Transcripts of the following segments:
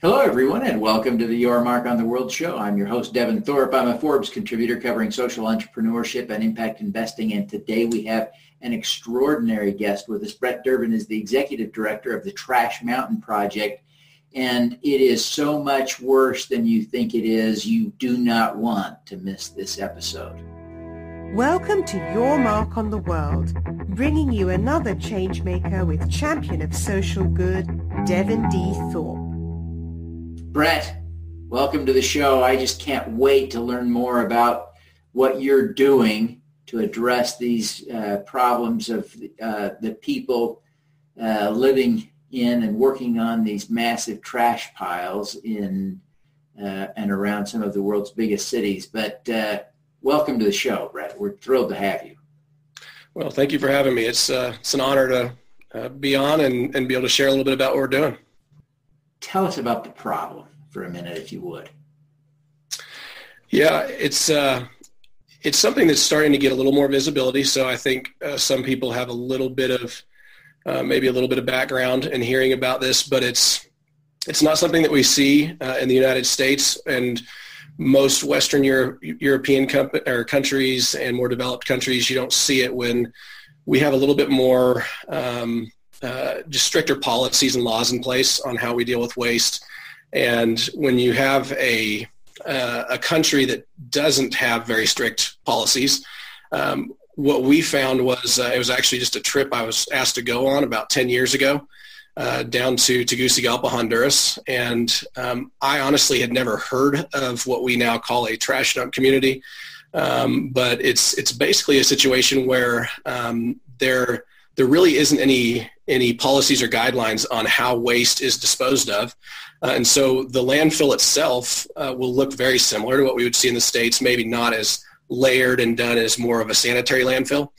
Hello, everyone, and welcome to the Your Mark on the World show. I'm your host, Devin Thorpe. I'm a Forbes contributor covering social entrepreneurship and impact investing. And today we have an extraordinary guest with us. Brett Durbin is the executive director of the Trash Mountain Project. And it is so much worse than you think it is. You do not want to miss this episode. Welcome to Your Mark on the World, bringing you another changemaker with champion of social good, Devin D. Thorpe. Brett, welcome to the show. I just can't wait to learn more about what you're doing to address these uh, problems of uh, the people uh, living in and working on these massive trash piles in uh, and around some of the world's biggest cities. But uh, welcome to the show, Brett. We're thrilled to have you. Well, thank you for having me. It's uh, it's an honor to be on and, and be able to share a little bit about what we're doing tell us about the problem for a minute, if you would. Yeah, it's uh, it's something that's starting to get a little more visibility. So I think uh, some people have a little bit of uh, maybe a little bit of background in hearing about this, but it's it's not something that we see uh, in the United States and most Western Euro- European or countries and more developed countries. You don't see it when we have a little bit more um, uh, just stricter policies and laws in place on how we deal with waste. And when you have a uh, a country that doesn't have very strict policies, um, what we found was uh, it was actually just a trip I was asked to go on about 10 years ago uh, down to Tegucigalpa, Honduras. And um, I honestly had never heard of what we now call a trash dump community. Um, but it's, it's basically a situation where um, there, really isn't any any policies or guidelines on how waste is disposed of. Uh, and so the landfill itself uh, will look very similar to what we would see in the States, maybe not as layered and done as more of a sanitary landfill.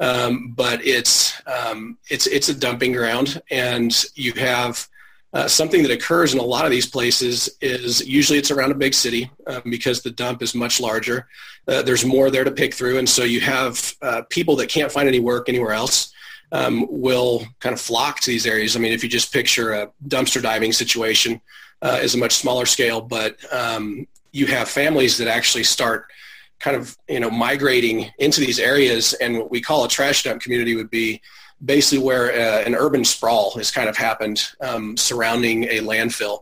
Um, but it's, um, it's, it's a dumping ground and you have uh, something that occurs in a lot of these places is usually it's around a big city um, because the dump is much larger. Uh, there's more there to pick through. And so you have uh, people that can't find any work anywhere else um, will kind of flock to these areas. I mean, if you just picture a dumpster diving situation uh, is a much smaller scale, but um, you have families that actually start kind of, you know, migrating into these areas and what we call a trash dump community would be basically where uh, an urban sprawl has kind of happened um, surrounding a landfill.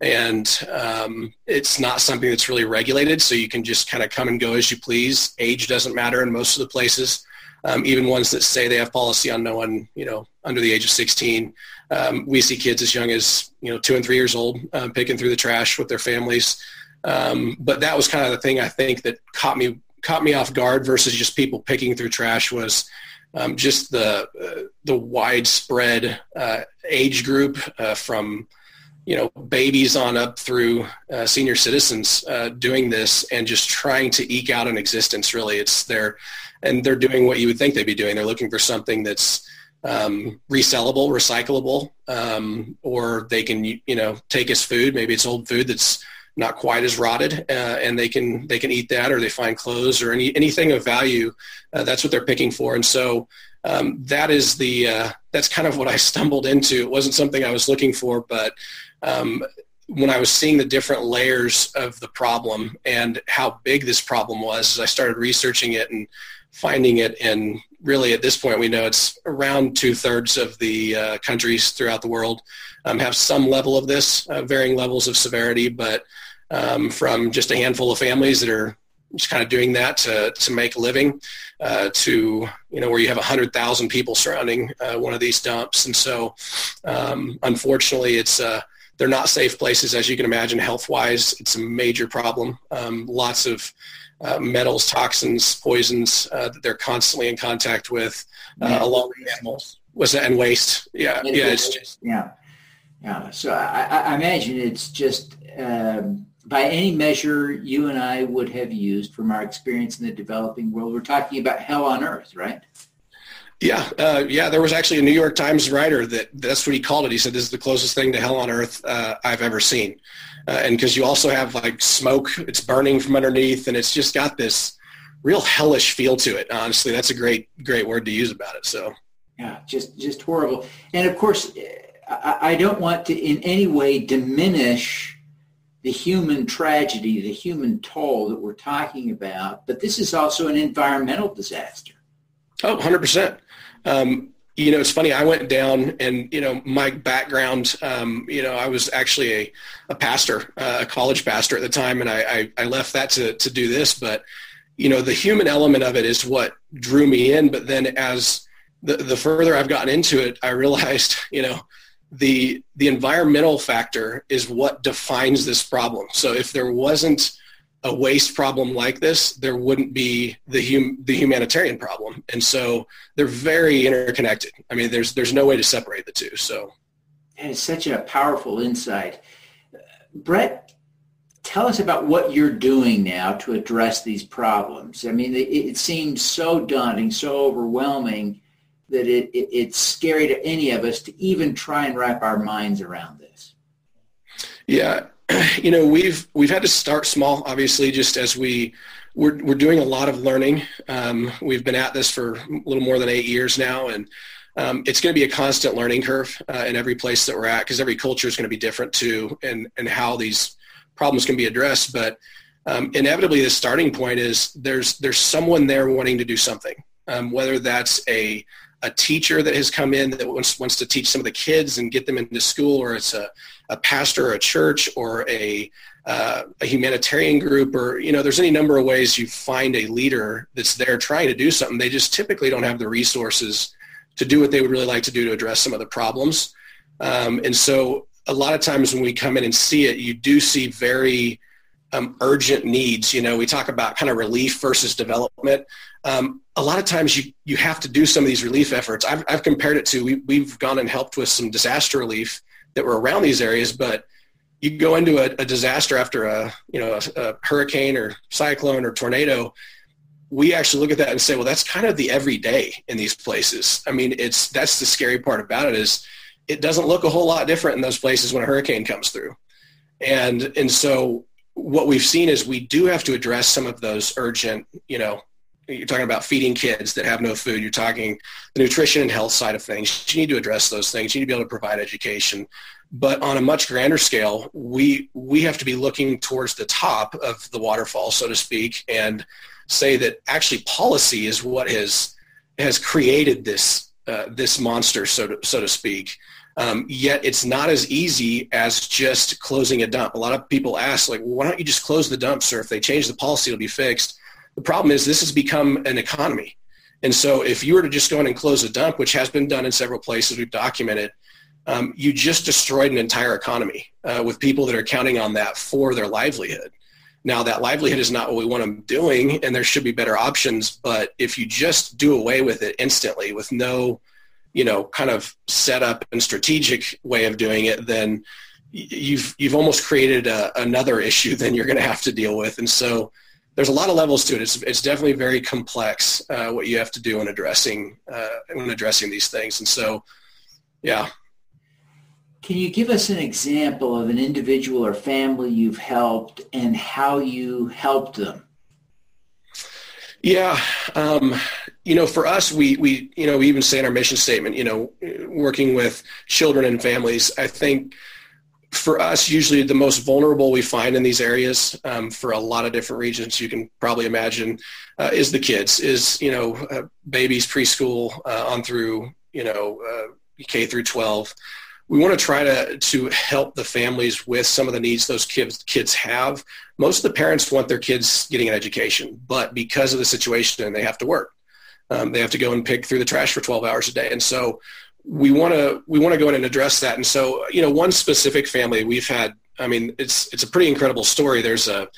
And um, it's not something that's really regulated, so you can just kind of come and go as you please. Age doesn't matter in most of the places um, even ones that say they have policy on no one, you know, under the age of 16. Um, we see kids as young as, you know, two and three years old um, picking through the trash with their families. Um, but that was kind of the thing I think that caught me caught me off guard versus just people picking through trash was um, just the uh, the widespread uh, age group uh, from you know babies on up through uh, senior citizens uh, doing this and just trying to eke out an existence really it's their and they're doing what you would think they'd be doing. They're looking for something that's um, resellable, recyclable, um, or they can you know take as food. Maybe it's old food that's not quite as rotted, uh, and they can they can eat that, or they find clothes or any anything of value. Uh, that's what they're picking for, and so. Um, that is the uh, that's kind of what I stumbled into. It wasn't something I was looking for, but um, when I was seeing the different layers of the problem and how big this problem was, as I started researching it and finding it and really at this point we know it's around two-thirds of the uh, countries throughout the world um, have some level of this, uh, varying levels of severity, but um, from just a handful of families that are just kind of doing that to, to make a living uh, to, you know, where you have 100,000 people surrounding uh, one of these dumps. And so um, unfortunately, it's uh, they're not safe places, as you can imagine, health-wise. It's a major problem. Um, lots of uh, metals, toxins, poisons uh, that they're constantly in contact with, uh, along with animals. Was and waste? Yeah, and yeah, it's just yeah, yeah. So I, I imagine it's just um, by any measure you and I would have used from our experience in the developing world. We're talking about hell on earth, right? Yeah, uh, yeah. There was actually a New York Times writer that that's what he called it. He said this is the closest thing to hell on earth uh, I've ever seen uh, and because you also have like smoke, it's burning from underneath, and it's just got this real hellish feel to it. Honestly, that's a great great word to use about it. So yeah, just just horrible. And of course, I, I don't want to in any way diminish the human tragedy, the human toll that we're talking about, but this is also an environmental disaster. Oh, 100%. Um, you know, it's funny. I went down and, you know, my background, um, you know, I was actually a, a pastor, uh, a college pastor at the time, and I, I, I left that to, to do this. But, you know, the human element of it is what drew me in. But then as the, the further I've gotten into it, I realized, you know, the, the environmental factor is what defines this problem. So if there wasn't a waste problem like this, there wouldn't be the hum, the humanitarian problem. And so they're very interconnected. I mean, there's there's no way to separate the two. So, and it's such a powerful insight. Brett, tell us about what you're doing now to address these problems. I mean, it, it seems so daunting, so overwhelming that it, it, it's scary to any of us to even try and wrap our minds around this. Yeah, you know, we've we've had to start small, obviously, just as we we're we're doing a lot of learning. Um, we've been at this for a little more than eight years now, and um, it's going to be a constant learning curve uh, in every place that we're at because every culture is going to be different too, and and how these problems can be addressed. But um, inevitably, the starting point is there's there's someone there wanting to do something, um, whether that's a a teacher that has come in that wants, wants to teach some of the kids and get them into school, or it's a, a pastor or a church or a, uh, a humanitarian group, or, you know, there's any number of ways you find a leader that's there trying to do something. They just typically don't have the resources to do what they would really like to do to address some of the problems. Um, and so a lot of times when we come in and see it, you do see very um, urgent needs. You know, we talk about kind of relief versus development. Um, a lot of times you, you have to do some of these relief efforts. I've, I've compared it to, we, we've gone and helped with some disaster relief that were around these areas, but you go into a, a disaster after a, you know, a, a hurricane or cyclone or tornado, we actually look at that and say, well, that's kind of the everyday in these places. I mean, it's, that's the scary part about it is it doesn't look a whole lot different in those places when a hurricane comes through. And, and so what we've seen is we do have to address some of those urgent, you know, you're talking about feeding kids that have no food. You're talking the nutrition and health side of things. You need to address those things. You need to be able to provide education. But on a much grander scale, we we have to be looking towards the top of the waterfall, so to speak, and say that actually policy is what has has created this uh, this monster, so to, so to speak. Um, yet it's not as easy as just closing a dump. A lot of people ask, like, well, why don't you just close the dump, sir? If they change the policy, it'll be fixed. The problem is this has become an economy. And so if you were to just go in and close a dump, which has been done in several places, we've documented, um, you just destroyed an entire economy uh, with people that are counting on that for their livelihood. Now that livelihood is not what we want them doing, and there should be better options. But if you just do away with it instantly with no, you know, kind of setup and strategic way of doing it, then you've you've almost created a, another issue than you're going to have to deal with. And so there's a lot of levels to it. It's, it's definitely very complex uh, what you have to do in addressing uh, when addressing these things. And so, yeah. Can you give us an example of an individual or family you've helped and how you helped them? Yeah, um, you know, for us, we we you know we even say in our mission statement, you know, working with children and families. I think for us, usually the most vulnerable we find in these areas um, for a lot of different regions, you can probably imagine, uh, is the kids, is, you know, uh, babies, preschool uh, on through, you know, uh, K through 12. We want to try to, to help the families with some of the needs those kids, kids have. Most of the parents want their kids getting an education, but because of the situation, they have to work. Um, they have to go and pick through the trash for 12 hours a day. And so we want to we want to go in and address that. And so, you know, one specific family we've had. I mean, it's it's a pretty incredible story. There's a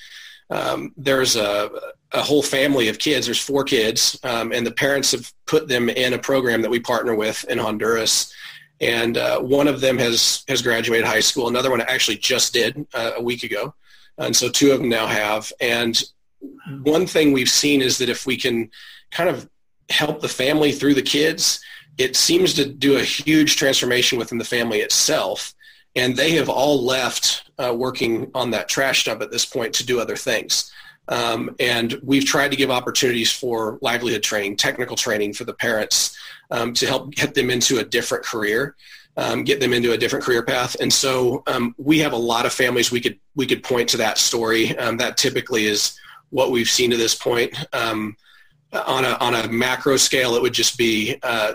um, there's a, a whole family of kids. There's four kids, um, and the parents have put them in a program that we partner with in Honduras. And uh, one of them has has graduated high school. Another one actually just did uh, a week ago, and so two of them now have. And one thing we've seen is that if we can kind of help the family through the kids, it seems to do a huge transformation within the family itself. And they have all left uh, working on that trash dump at this point to do other things. Um, and we've tried to give opportunities for livelihood training, technical training for the parents um, to help get them into a different career. um, get them into a different career path. And so um, we have a lot of families we could we could point to that story. Um, that typically is what we've seen to this point. Um, on a on a macro scale, it would just be uh,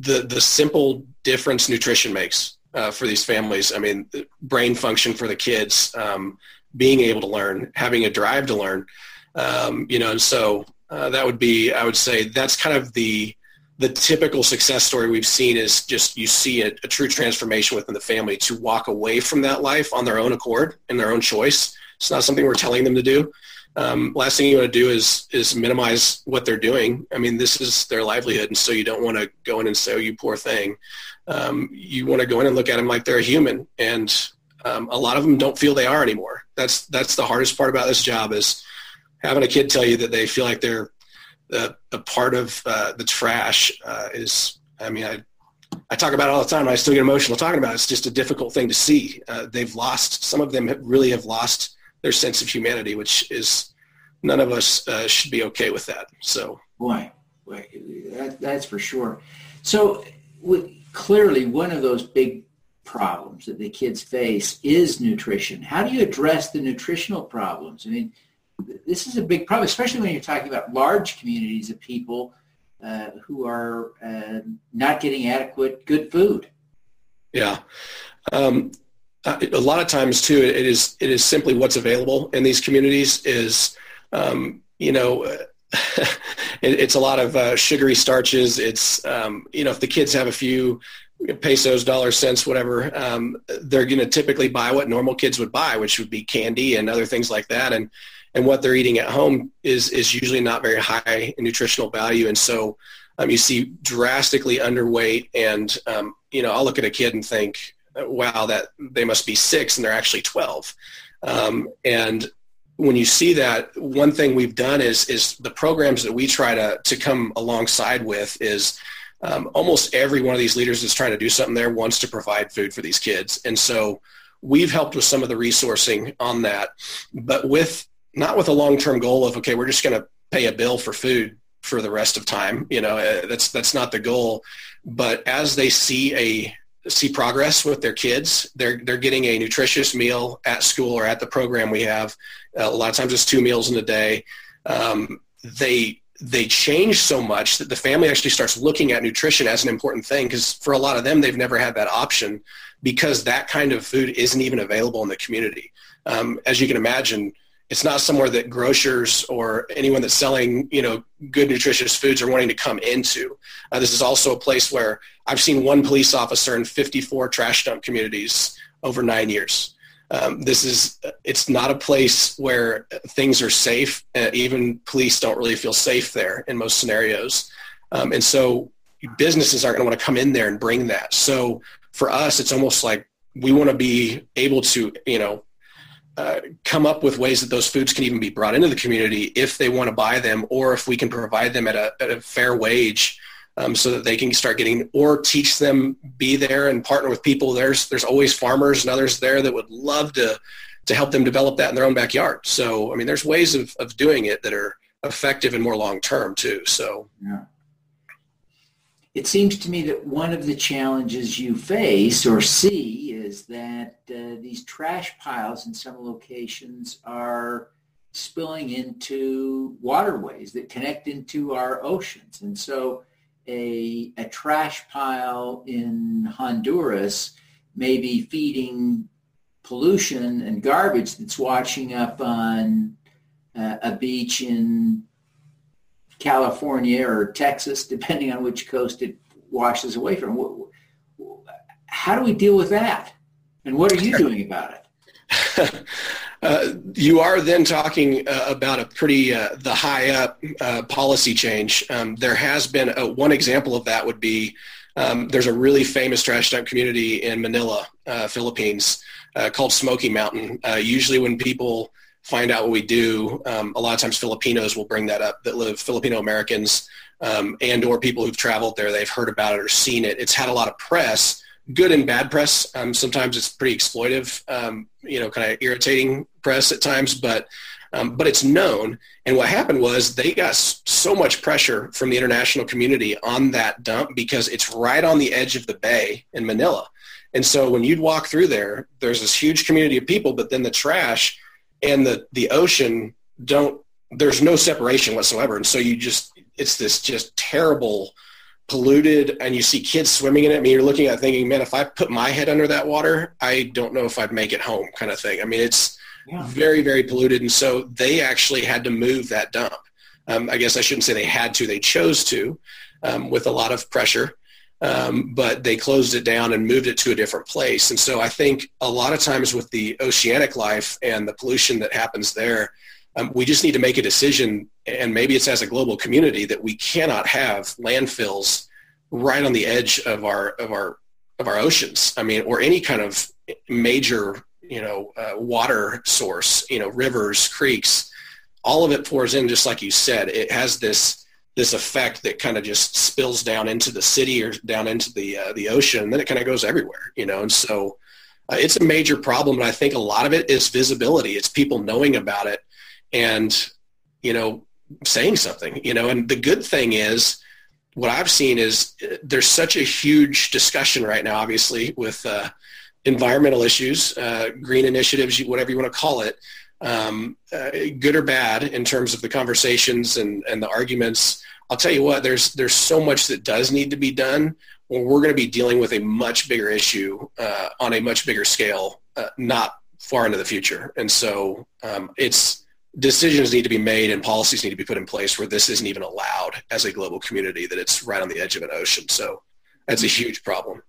the the simple difference nutrition makes uh, for these families. I mean, brain function for the kids, um, being able to learn, having a drive to learn. Um, you know, and so uh, that would be I would say that's kind of the the typical success story we've seen is just you see a, a, true transformation within the family to walk away from that life on their own accord and their own choice. It's not something we're telling them to do. Um, last thing you want to do is is minimize what they're doing. I mean, this is their livelihood, and so you don't want to go in and say, "Oh, you poor thing." Um, you want to go in and look at them like they're a human, and um, a lot of them don't feel they are anymore. That's that's the hardest part about this job is having a kid tell you that they feel like they're a, part of uh, the trash uh, is, I mean, I, I talk about it all the time. I still get emotional talking about it. It's just a difficult thing to see. Uh, they've lost, some of them really have lost their sense of humanity, which is none of us uh, should be okay with that. So, boy, boy that, that's for sure. So we, clearly one of those big problems that the kids face is nutrition. How do you address the nutritional problems? I mean, this is a big problem, especially when you're talking about large communities of people uh, who are uh, not getting adequate good food. Yeah. Um, a lot of times too, it is, it is simply what's available in these communities is, um, you know, it, it's a lot of uh, sugary starches. It's, um, you know, if the kids have a few pesos, dollars, cents, whatever, um, they're going to typically buy what normal kids would buy, which would be candy and other things like that. And, and what they're eating at home is is usually not very high in nutritional value, and so um, you see drastically underweight. And um, you know, I'll look at a kid and think, "Wow, that they must be six, and they're actually 12. Um, and when you see that, one thing we've done is is the programs that we try to to come alongside with is. Um, almost every one of these leaders that's trying to do something there wants to provide food for these kids. And so we've helped with some of the resourcing on that. But with not with a long-term goal of okay we're just going to pay a bill for food for the rest of time you know uh, that's that's not the goal but as they see a see progress with their kids. They're they're getting a nutritious meal at school or at the program we have. Uh, a lot of times it's two meals in a day. Um, they they change so much that the family actually starts looking at nutrition as an important thing because for a lot of them they've never had that option because that kind of food isn't even available in the community. Um, as you can imagine it's not somewhere that grocers or anyone that's selling, you know, good nutritious foods are wanting to come into. Uh, this is also a place where I've seen one police officer in 54 trash dump communities over nine years. Um, this is, it's not a place where things are safe. Uh, even police don't really feel safe there in most scenarios. Um, and so businesses aren't going to want to come in there and bring that. So for us, it's almost like we want to be able to, you know, uh, come up with ways that those foods can even be brought into the community if they want to buy them or if we can provide them at a, at a fair wage um, so that they can start getting or teach them be there and partner with people. There's there's always farmers and others there that would love to to help them develop that in their own backyard. So i mean there's ways of, of doing it that are effective and more long term too so. Yeah. It seems to me that one of the challenges you face or see is that uh, these trash piles in some locations are spilling into waterways that connect into our oceans. And so a, a trash pile in Honduras may be feeding pollution and garbage that's washing up on uh, a beach in California or Texas, depending on which coast it washes away from. How do we deal with that? And what are you doing about it? uh, you are then talking uh, about a pretty uh, the high up uh, policy change. Um, there has been a, one example of that would be um, there's a really famous trash dump community in Manila, uh, Philippines, uh, called Smoky Mountain. usually, when people find out what we do. Um, a lot of times Filipinos will bring that up that live Filipino Americans um, and or people who've traveled there. They've heard about it or seen it. It's had a lot of press, good and bad press. Um, sometimes it's pretty exploitive, um, you know, kind of irritating press at times, but Um, but it's known. And what happened was they got so much pressure from the international community on that dump because it's right on the edge of the bay in Manila. And so when you'd walk through there, there's this huge community of people, but then the trash and the, the ocean don't, there's no separation whatsoever. And so you just, it's this just terrible polluted and you see kids swimming in it. I mean, you're looking at thinking, man, if I put my head under that water, I don't know if I'd make it home kind of thing. I mean, it's yeah. very, very polluted. And so they actually had to move that dump. Um, I guess I shouldn't say they had to, they chose to um, with a lot of pressure. Um, but they closed it down and moved it to a different place. And so I think a lot of times with the oceanic life and the pollution that happens there, um, we just need to make a decision, and maybe it's as a global community that we cannot have landfills right on the edge of our of our of our oceans. I mean, or any kind of major you know uh, water source, you know, rivers, creeks. All of it pours in, just like you said. It has this this effect that kind of just spills down into the city or down into the uh, the ocean, and then it kind of goes everywhere, you know. And so uh, it's a major problem, and I think a lot of it is visibility. It's people knowing about it and you know saying something you know and the good thing is what i've seen is uh, there's such a huge discussion right now obviously with uh, environmental issues uh, green initiatives whatever you want to call it um, uh, good or bad in terms of the conversations and, and the arguments. I'll tell you what there's there's so much that does need to be done we're going to be dealing with a much bigger issue uh, on a much bigger scale uh, not far into the future. And so um, it's decisions need to be made and policies need to be put in place where this isn't even allowed as a global community, that it's right on the edge of an ocean. So that's a huge problem.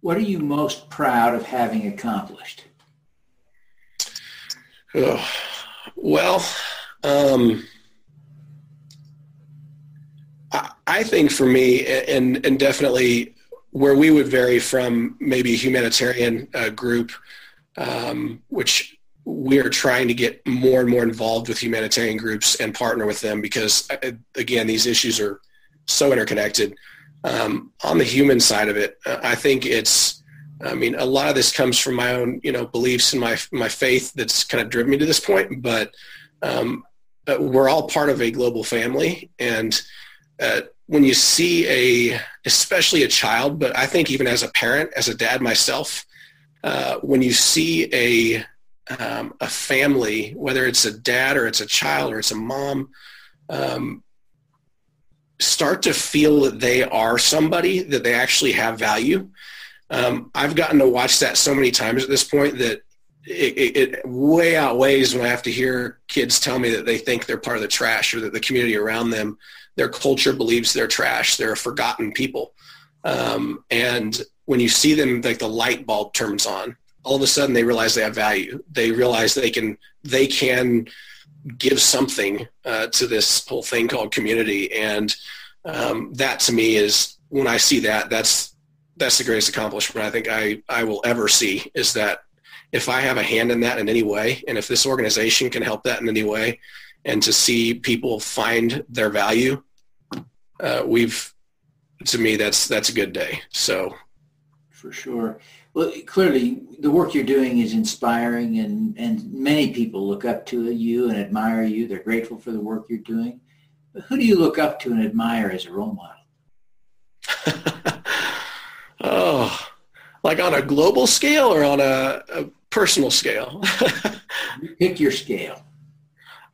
What are you most proud of having accomplished? Oh, well, um, I, I think for me, and, and definitely where we would vary from maybe a humanitarian uh, group, um, which we are trying to get more and more involved with humanitarian groups and partner with them because, uh, again, these issues are so interconnected. Um, on the human side of it, uh, I think it's, I mean, a lot of this comes from my own, you know, beliefs and my my faith that's kind of driven me to this point. But um, uh, we're all part of a global family, and uh, when you see a, especially a child, but I think even as a parent, as a dad myself, uh, when you see a um, a family, whether it's a dad or it's a child or it's a mom, um, start to feel that they are somebody, that they actually have value. Um, I've gotten to watch that so many times at this point that it, it, it, way outweighs when I have to hear kids tell me that they think they're part of the trash or that the community around them, their culture believes they're trash. They're a forgotten people. Um, and when you see them, like the light bulb turns on all of a sudden they realize they have value. They realize they can they can give something uh, to this whole thing called community, and um, that to me is when I see that that's that's the greatest accomplishment I think I I will ever see is that if I have a hand in that in any way, and if this organization can help that in any way, and to see people find their value, uh, we've to me that's that's a good day. So for sure. Well, clearly, the work you're doing is inspiring, and, and many people look up to you and admire you. They're grateful for the work you're doing. But who do you look up to and admire as a role model? oh, like on a global scale or on a, a personal scale? Pick your scale.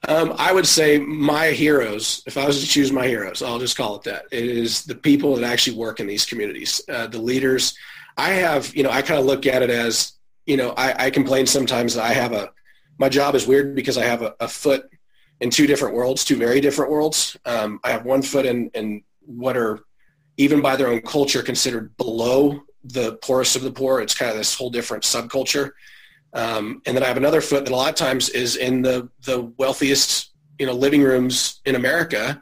Um, I would say my heroes, if I was to choose my heroes, I'll just call it that. It is the people that actually work in these communities, uh, the leaders I have, you know, I kind of look at it as, you know, I, I, complain sometimes that I have a, my job is weird because I have a, a foot in two different worlds, two very different worlds. Um, I have one foot in, in what are even by their own culture considered below the poorest of the poor. It's kind of this whole different subculture. Um, and then I have another foot that a lot of times is in the, the wealthiest, you know, living rooms in America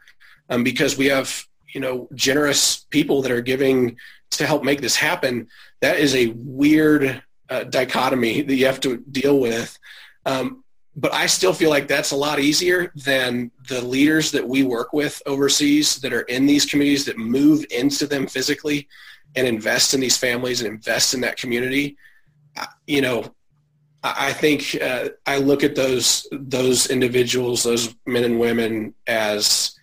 um, because we have, you know, generous people that are giving to help make this happen, that is a weird uh, dichotomy that you have to deal with. Um, but I still feel like that's a lot easier than the leaders that we work with overseas that are in these communities that move into them physically and invest in these families and invest in that community. You know, I think uh, I look at those those individuals, those men and women, as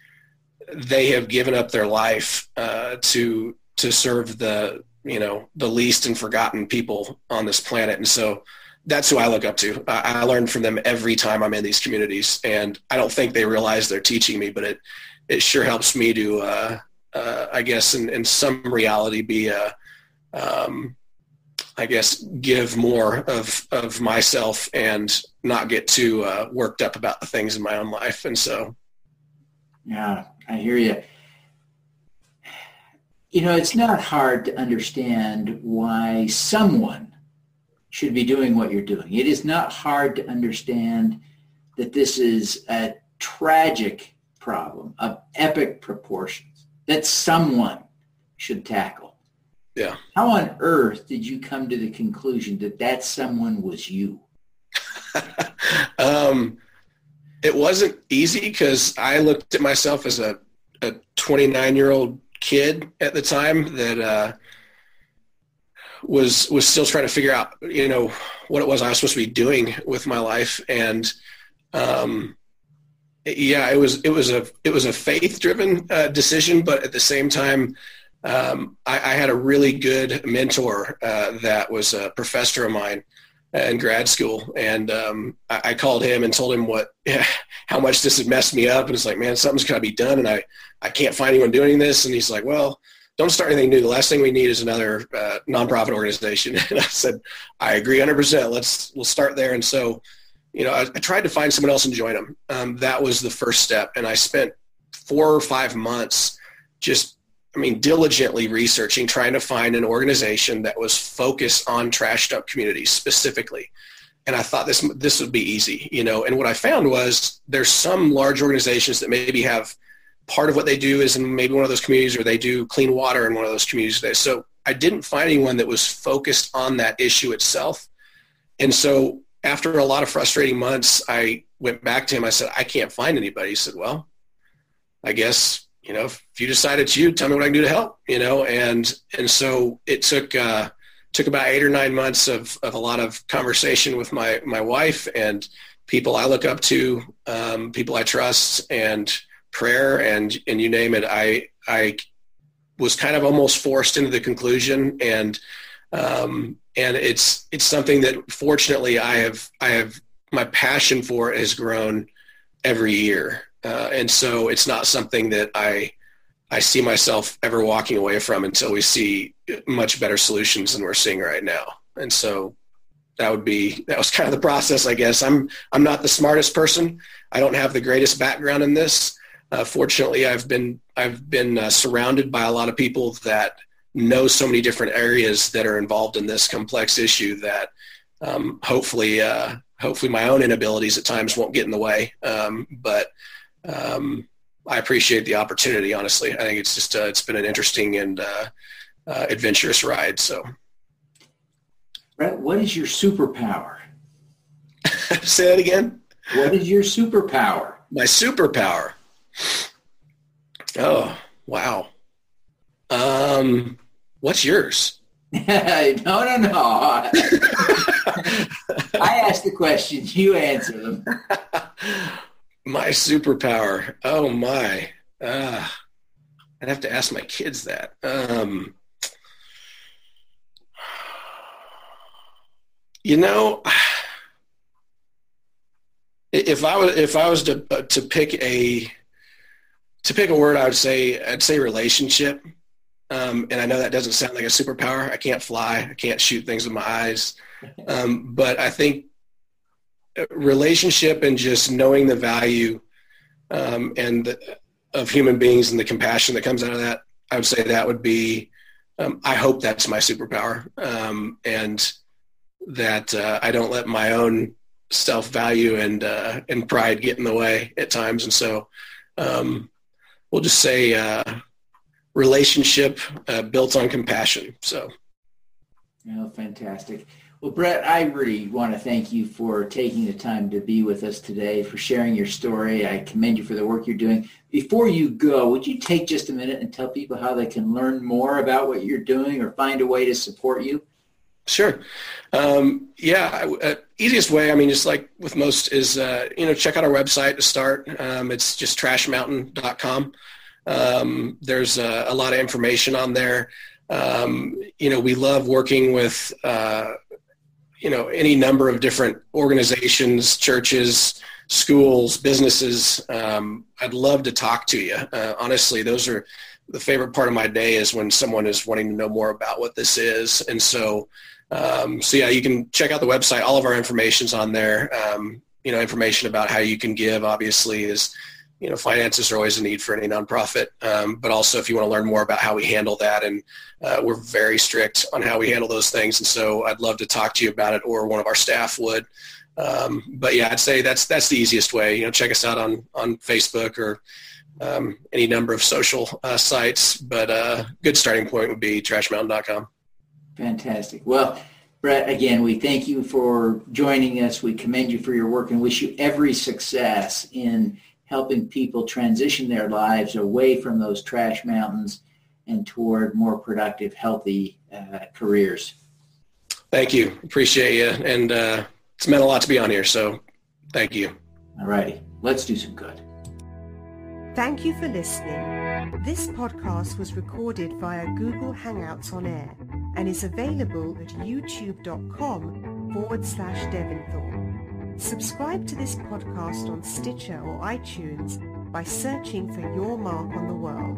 they have given up their life uh, to to serve the you know the least and forgotten people on this planet, and so that's who I look up to. I, I learn from them every time I'm in these communities, and I don't think they realize they're teaching me, but it it sure helps me to, uh, uh, I guess, in, in some reality, be a, um, I guess, give more of of myself and not get too uh, worked up about the things in my own life, and so. Yeah, I hear you. You know, it's not hard to understand why someone should be doing what you're doing. It is not hard to understand that this is a tragic problem of epic proportions that someone should tackle. Yeah. How on earth did you come to the conclusion that that someone was you? um, it wasn't easy because I looked at myself as a, a 29 year old kid at the time that uh, was was still trying to figure out you know what it was I was supposed to be doing with my life. And um, yeah it was it was a it was a faith driven uh, decision but at the same time um, I, I, had a really good mentor uh, that was a professor of mine in grad school, and um, I, I, called him and told him what how much this had messed me up, and it's like, man, something's got to be done, and I I can't find anyone doing this, and he's like, well, don't start anything new. The last thing we need is another uh, nonprofit organization. And I said, I agree 100%. Let's we'll start there. And so, you know, I, I tried to find someone else and join them. Um, that was the first step, and I spent four or five months just I mean, diligently researching, trying to find an organization that was focused on trash dump communities specifically. And I thought this this would be easy, you know. And what I found was there's some large organizations that maybe have part of what they do is in maybe one of those communities, or they do clean water in one of those communities. So I didn't find anyone that was focused on that issue itself. And so after a lot of frustrating months, I went back to him. I said, I can't find anybody. He said, Well, I guess you know, if you decide it's you, tell me what I can do to help, you know, and, and so it took, uh, took about eight or nine months of, of a lot of conversation with my, my wife and people I look up to, um, people I trust and prayer and, and you name it. I, I was kind of almost forced into the conclusion and, um, and it's, it's something that fortunately I have, I have, my passion for it has grown every year. Uh, and so it's not something that I I see myself ever walking away from until we see much better solutions than we're seeing right now. And so that would be that was kind of the process, I guess. I'm I'm not the smartest person. I don't have the greatest background in this. Uh, fortunately, I've been I've been uh, surrounded by a lot of people that know so many different areas that are involved in this complex issue that um, hopefully uh, hopefully my own inabilities at times won't get in the way. Um, but um, I appreciate the opportunity. Honestly, I think it's just uh, it's been an interesting and uh, uh, adventurous ride. So, Brett, what is your superpower? Say that again. What is your superpower? My superpower. Oh wow. Um, what's yours? no, no, no. I asked the questions. You answer them. My superpower. Oh my. Uh, I'd have to ask my kids that. Um, you know, if I was if I was to to pick a to pick a word, I would say I'd say relationship. Um, and I know that doesn't sound like a superpower. I can't fly. I can't shoot things with my eyes. Um, but I think relationship and just knowing the value um, and the, of human beings and the compassion that comes out of that, I would say that would be. Um, I hope that's my superpower, um, and that uh, I don't let my own self value and uh, and pride get in the way at times. And so, um, we'll just say uh, relationship uh, built on compassion. So. Oh, fantastic. Well, Brett, I really want to thank you for taking the time to be with us today, for sharing your story. I commend you for the work you're doing. Before you go, would you take just a minute and tell people how they can learn more about what you're doing or find a way to support you? Sure. Um, yeah, uh, easiest way, I mean, just like with most is, uh, you know, check out our website to start. Um, it's just trashmountain.com. Um, there's a, a, lot of information on there. Um, you know, we love working with, uh, you know, any number of different organizations, churches, schools, businesses. Um, I'd love to talk to you. Uh, honestly, those are the favorite part of my day is when someone is wanting to know more about what this is. And so, um, so yeah, you can check out the website. All of our information's on there. Um, you know, information about how you can give obviously is, you know, finances are always a need for any nonprofit. Um, but also if you want to learn more about how we handle that and uh, we're very strict on how we handle those things. And so I'd love to talk to you about it or one of our staff would. Um, but yeah, I'd say that's, that's the easiest way, you know, check us out on, on Facebook or um, any number of social uh, sites, but a uh, good starting point would be trashmountain.com. Fantastic. Well, Brett, again, we thank you for joining us. We commend you for your work and wish you every success in helping people transition their lives away from those trash mountains and toward more productive, healthy uh, careers. Thank you. Appreciate you. And uh, it's meant a lot to be on here, so thank you. All righty. Let's do some good. Thank you for listening. This podcast was recorded via Google Hangouts on Air and is available at youtube.com forward slash Devinthorpe. Subscribe to this podcast on Stitcher or iTunes by searching for Your Mark on the World.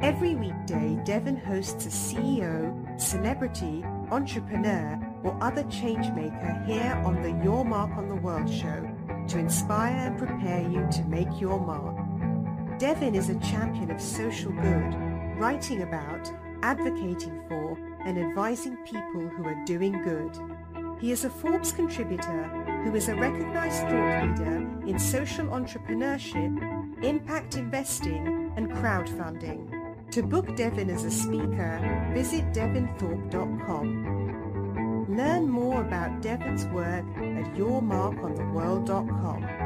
Every weekday, Devin hosts a CEO, celebrity, entrepreneur, or other changemaker here on the Your Mark on the World show to inspire and prepare you to make your mark. Devin is a champion of social good, writing about, advocating for, and advising people who are doing good. He is a Forbes contributor who is a recognized thought leader in social entrepreneurship, impact investing, and crowdfunding. To book Devin as a speaker, visit devinthorpe.com. Learn more about Devin's work at yourmarkontheworld.com.